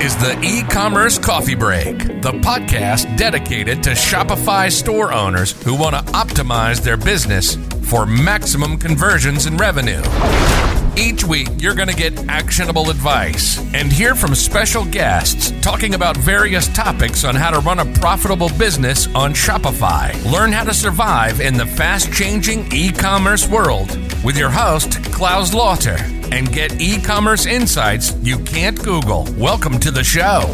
is the e commerce coffee break, the podcast dedicated to Shopify store owners who want to optimize their business for maximum conversions and revenue. Each week, you're going to get actionable advice and hear from special guests talking about various topics on how to run a profitable business on Shopify. Learn how to survive in the fast changing e commerce world with your host, Claus Lauter, and get e commerce insights you can't Google. Welcome to the show.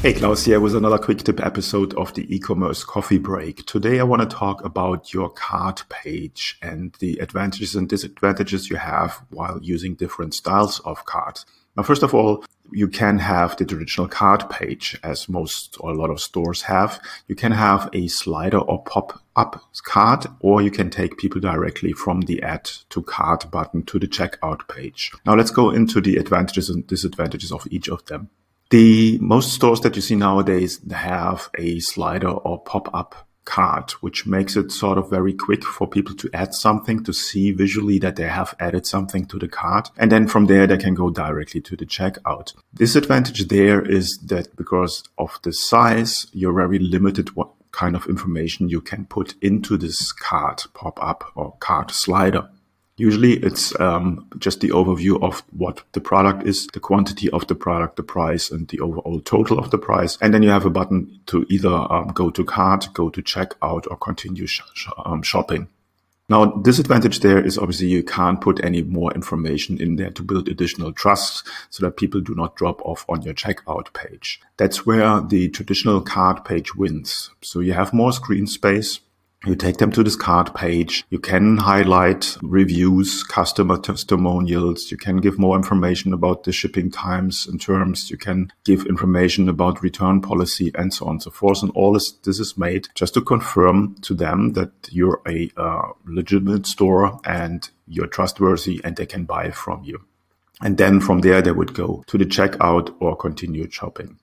Hey, Claus here with another quick tip episode of the e-commerce coffee break. Today I want to talk about your cart page and the advantages and disadvantages you have while using different styles of cart. Now, first of all, you can have the traditional cart page as most or a lot of stores have. You can have a slider or pop up cart, or you can take people directly from the add to cart button to the checkout page. Now let's go into the advantages and disadvantages of each of them. The most stores that you see nowadays have a slider or pop-up cart, which makes it sort of very quick for people to add something to see visually that they have added something to the cart. And then from there, they can go directly to the checkout. Disadvantage there is that because of the size, you're very limited what kind of information you can put into this cart pop up or cart slider. Usually it's um, just the overview of what the product is, the quantity of the product, the price, and the overall total of the price. And then you have a button to either um, go to cart, go to checkout, or continue sh- sh- um, shopping. Now, disadvantage there is obviously you can't put any more information in there to build additional trust so that people do not drop off on your checkout page. That's where the traditional cart page wins. So you have more screen space. You take them to this cart page. You can highlight reviews, customer testimonials. You can give more information about the shipping times and terms. You can give information about return policy and so on and so forth. And all this, this is made just to confirm to them that you're a uh, legitimate store and you're trustworthy and they can buy from you. And then from there, they would go to the checkout or continued shopping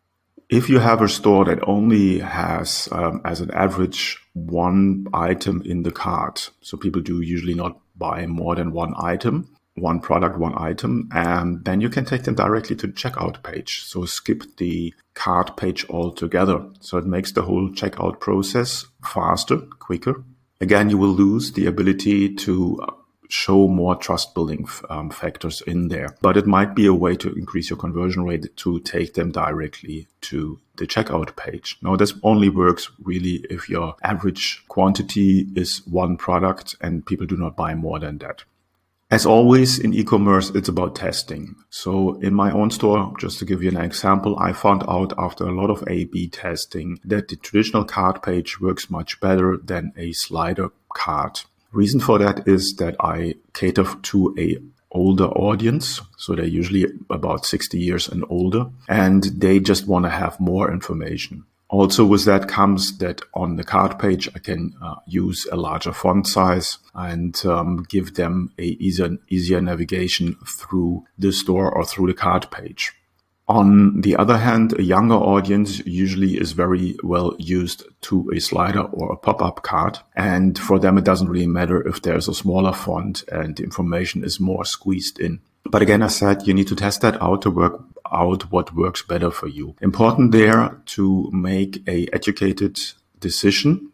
if you have a store that only has um, as an average one item in the cart so people do usually not buy more than one item one product one item and then you can take them directly to the checkout page. So skip the cart page altogether. So it makes the whole checkout process faster quicker. Again you will lose the ability to show more trust building um, factors in there. But it might be a way to increase your conversion rate to take them directly to the checkout page. Now, this only works really if your average quantity is one product and people do not buy more than that. As always in e-commerce, it's about testing. So in my own store, just to give you an example, I found out after a lot of A-B testing that the traditional cart page works much better than a slider cart. Reason for that is that I cater to a older audience. So they're usually about 60 years and older, and they just want to have more information. Also, with that comes that on the card page, I can uh, use a larger font size and um, give them a easier, easier navigation through the store or through the card page. On the other hand, a younger audience usually is very well used to a slider or a pop-up card. And for them, it doesn't really matter if there's a smaller font and information is more squeezed in. But again, I said you need to test that out to work out what works better for you. Important there to make a educated decision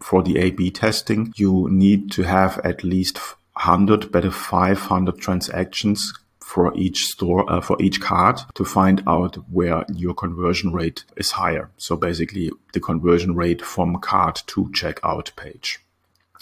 for the A-B testing. You need to have at least 100, better 500 transactions for each store, uh, for each card to find out where your conversion rate is higher. So basically the conversion rate from card to checkout page.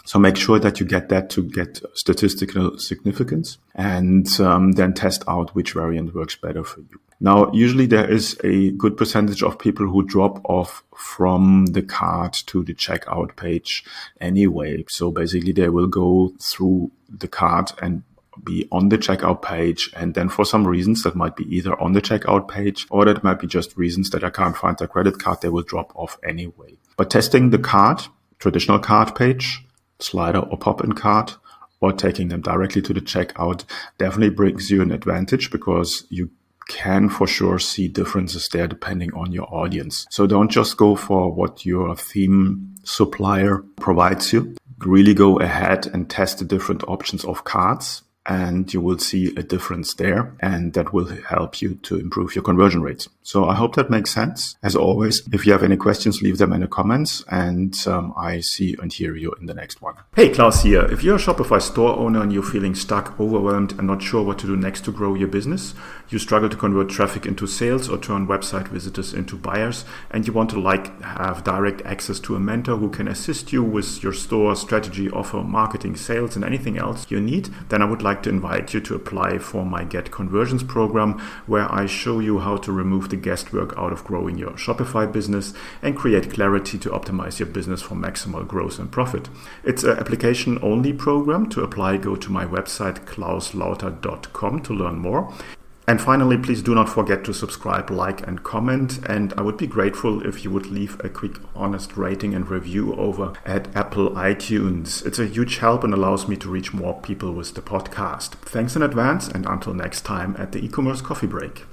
So make sure that you get that to get statistical significance and um, then test out which variant works better for you. Now, usually there is a good percentage of people who drop off from the card to the checkout page anyway. So basically they will go through the card and be on the checkout page. And then for some reasons that might be either on the checkout page or that might be just reasons that I can't find their credit card. They will drop off anyway. But testing the card, traditional card page, slider or pop-in card, or taking them directly to the checkout definitely brings you an advantage because you can for sure see differences there depending on your audience. So don't just go for what your theme supplier provides you. Really go ahead and test the different options of cards and you will see a difference there. And that will help you to improve your conversion rates. So I hope that makes sense. As always, if you have any questions, leave them in the comments and um, I see and hear you in the next one. Hey, Claus here. If you're a Shopify store owner and you're feeling stuck, overwhelmed, and not sure what to do next to grow your business, you struggle to convert traffic into sales or turn website visitors into buyers, and you want to like have direct access to a mentor who can assist you with your store strategy, offer, marketing, sales, and anything else you need, then I would like to invite you to apply for my Get Conversions program, where I show you how to remove the guesswork out of growing your Shopify business and create clarity to optimize your business for maximal growth and profit. It's an application only program. To apply, go to my website clauslauter.com to learn more. And finally, please do not forget to subscribe, like, and comment. And I would be grateful if you would leave a quick, honest rating and review over at Apple iTunes. It's a huge help and allows me to reach more people with the podcast. Thanks in advance, and until next time at the e commerce coffee break.